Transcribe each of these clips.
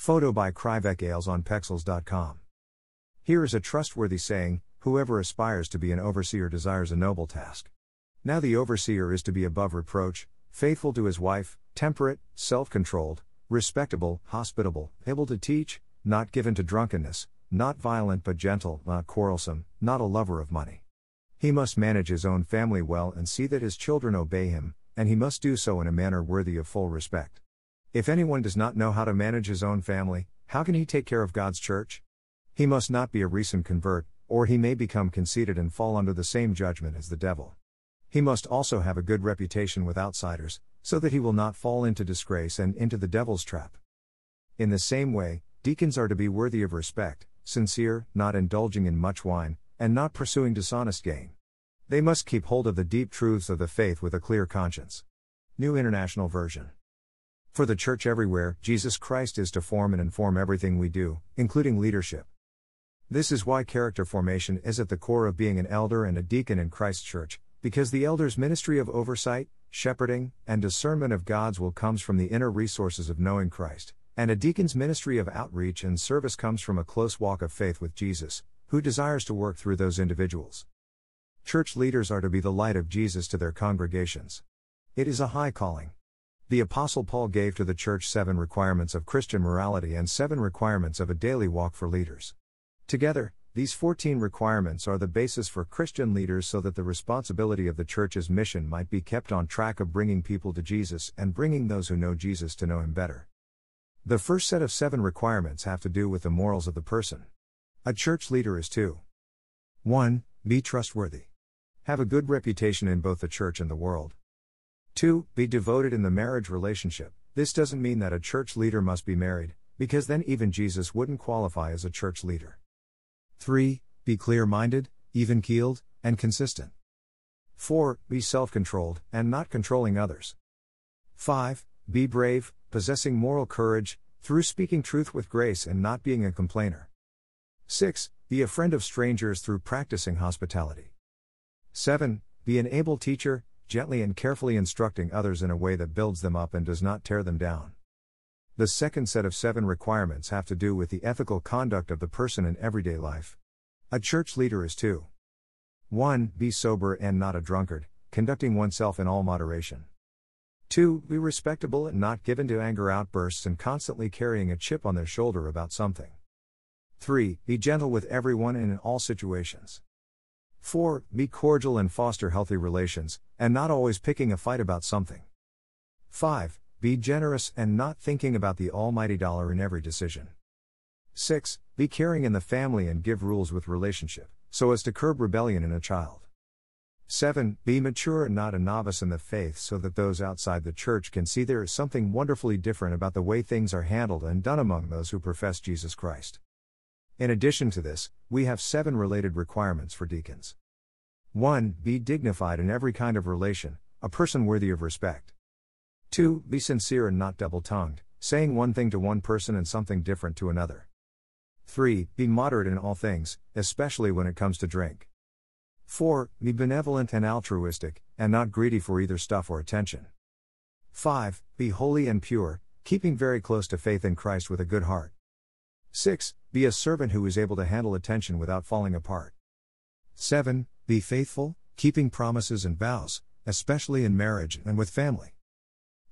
Photo by Krivec Ales on Pexels.com. Here is a trustworthy saying Whoever aspires to be an overseer desires a noble task. Now the overseer is to be above reproach, faithful to his wife, temperate, self controlled, respectable, hospitable, able to teach, not given to drunkenness, not violent but gentle, not quarrelsome, not a lover of money. He must manage his own family well and see that his children obey him, and he must do so in a manner worthy of full respect. If anyone does not know how to manage his own family, how can he take care of God's church? He must not be a recent convert, or he may become conceited and fall under the same judgment as the devil. He must also have a good reputation with outsiders, so that he will not fall into disgrace and into the devil's trap. In the same way, deacons are to be worthy of respect, sincere, not indulging in much wine, and not pursuing dishonest gain. They must keep hold of the deep truths of the faith with a clear conscience. New International Version. For the church everywhere, Jesus Christ is to form and inform everything we do, including leadership. This is why character formation is at the core of being an elder and a deacon in Christ's church, because the elder's ministry of oversight, shepherding, and discernment of God's will comes from the inner resources of knowing Christ, and a deacon's ministry of outreach and service comes from a close walk of faith with Jesus, who desires to work through those individuals. Church leaders are to be the light of Jesus to their congregations. It is a high calling. The Apostle Paul gave to the church seven requirements of Christian morality and seven requirements of a daily walk for leaders. Together, these 14 requirements are the basis for Christian leaders so that the responsibility of the church's mission might be kept on track of bringing people to Jesus and bringing those who know Jesus to know him better. The first set of seven requirements have to do with the morals of the person. A church leader is to 1. Be trustworthy. Have a good reputation in both the church and the world. 2. Be devoted in the marriage relationship. This doesn't mean that a church leader must be married, because then even Jesus wouldn't qualify as a church leader. 3. Be clear minded, even keeled, and consistent. 4. Be self controlled, and not controlling others. 5. Be brave, possessing moral courage, through speaking truth with grace and not being a complainer. 6. Be a friend of strangers through practicing hospitality. 7. Be an able teacher, gently and carefully instructing others in a way that builds them up and does not tear them down. The second set of seven requirements have to do with the ethical conduct of the person in everyday life. A church leader is to 1. Be sober and not a drunkard, conducting oneself in all moderation. 2. Be respectable and not given to anger outbursts and constantly carrying a chip on their shoulder about something. 3. Be gentle with everyone and in all situations. 4. Be cordial and foster healthy relations, and not always picking a fight about something. 5. Be generous and not thinking about the almighty dollar in every decision. 6. Be caring in the family and give rules with relationship, so as to curb rebellion in a child. 7. Be mature and not a novice in the faith so that those outside the church can see there is something wonderfully different about the way things are handled and done among those who profess Jesus Christ. In addition to this, we have seven related requirements for deacons. 1. Be dignified in every kind of relation, a person worthy of respect. 2. Be sincere and not double tongued, saying one thing to one person and something different to another. 3. Be moderate in all things, especially when it comes to drink. 4. Be benevolent and altruistic, and not greedy for either stuff or attention. 5. Be holy and pure, keeping very close to faith in Christ with a good heart. 6. Be a servant who is able to handle attention without falling apart. 7. Be faithful, keeping promises and vows, especially in marriage and with family.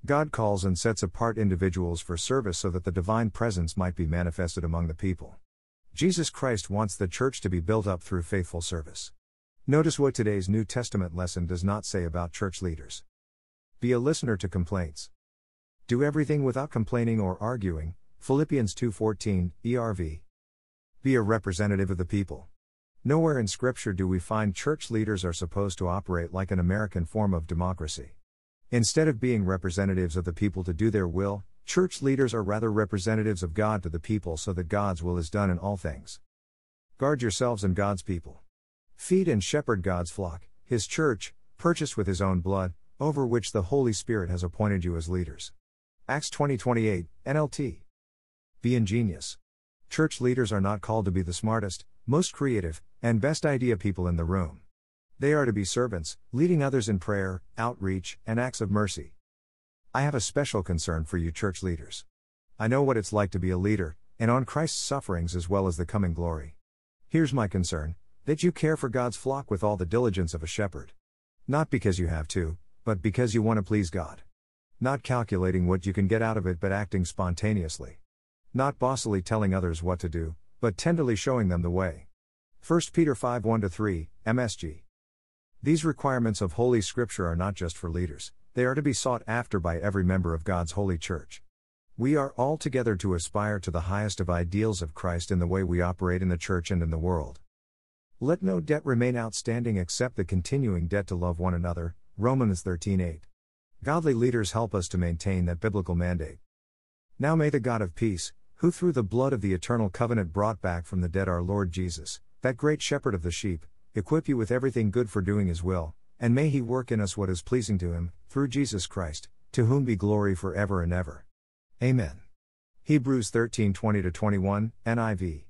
God calls and sets apart individuals for service so that the divine presence might be manifested among the people. Jesus Christ wants the church to be built up through faithful service. Notice what today's New Testament lesson does not say about church leaders. Be a listener to complaints. Do everything without complaining or arguing, Philippians 2:14, ERV. Be a representative of the people. Nowhere in scripture do we find church leaders are supposed to operate like an American form of democracy. Instead of being representatives of the people to do their will, church leaders are rather representatives of God to the people so that God's will is done in all things. Guard yourselves and God's people. Feed and shepherd God's flock, his church, purchased with his own blood, over which the Holy Spirit has appointed you as leaders. Acts 20:28, NLT. Be ingenious. Church leaders are not called to be the smartest, most creative, and best idea people in the room. They are to be servants, leading others in prayer, outreach, and acts of mercy. I have a special concern for you, church leaders. I know what it's like to be a leader, and on Christ's sufferings as well as the coming glory. Here's my concern that you care for God's flock with all the diligence of a shepherd. Not because you have to, but because you want to please God. Not calculating what you can get out of it, but acting spontaneously. Not bossily telling others what to do, but tenderly showing them the way. 1 Peter 5 1 3, MSG. These requirements of Holy Scripture are not just for leaders, they are to be sought after by every member of God's holy church. We are all together to aspire to the highest of ideals of Christ in the way we operate in the church and in the world. Let no debt remain outstanding except the continuing debt to love one another. Romans 13:8. Godly leaders help us to maintain that biblical mandate. Now may the God of peace, who through the blood of the eternal covenant brought back from the dead our Lord Jesus, that great shepherd of the sheep, equip you with everything good for doing his will, and may he work in us what is pleasing to him, through Jesus Christ, to whom be glory for ever and ever. Amen. Hebrews 13 20 21, NIV.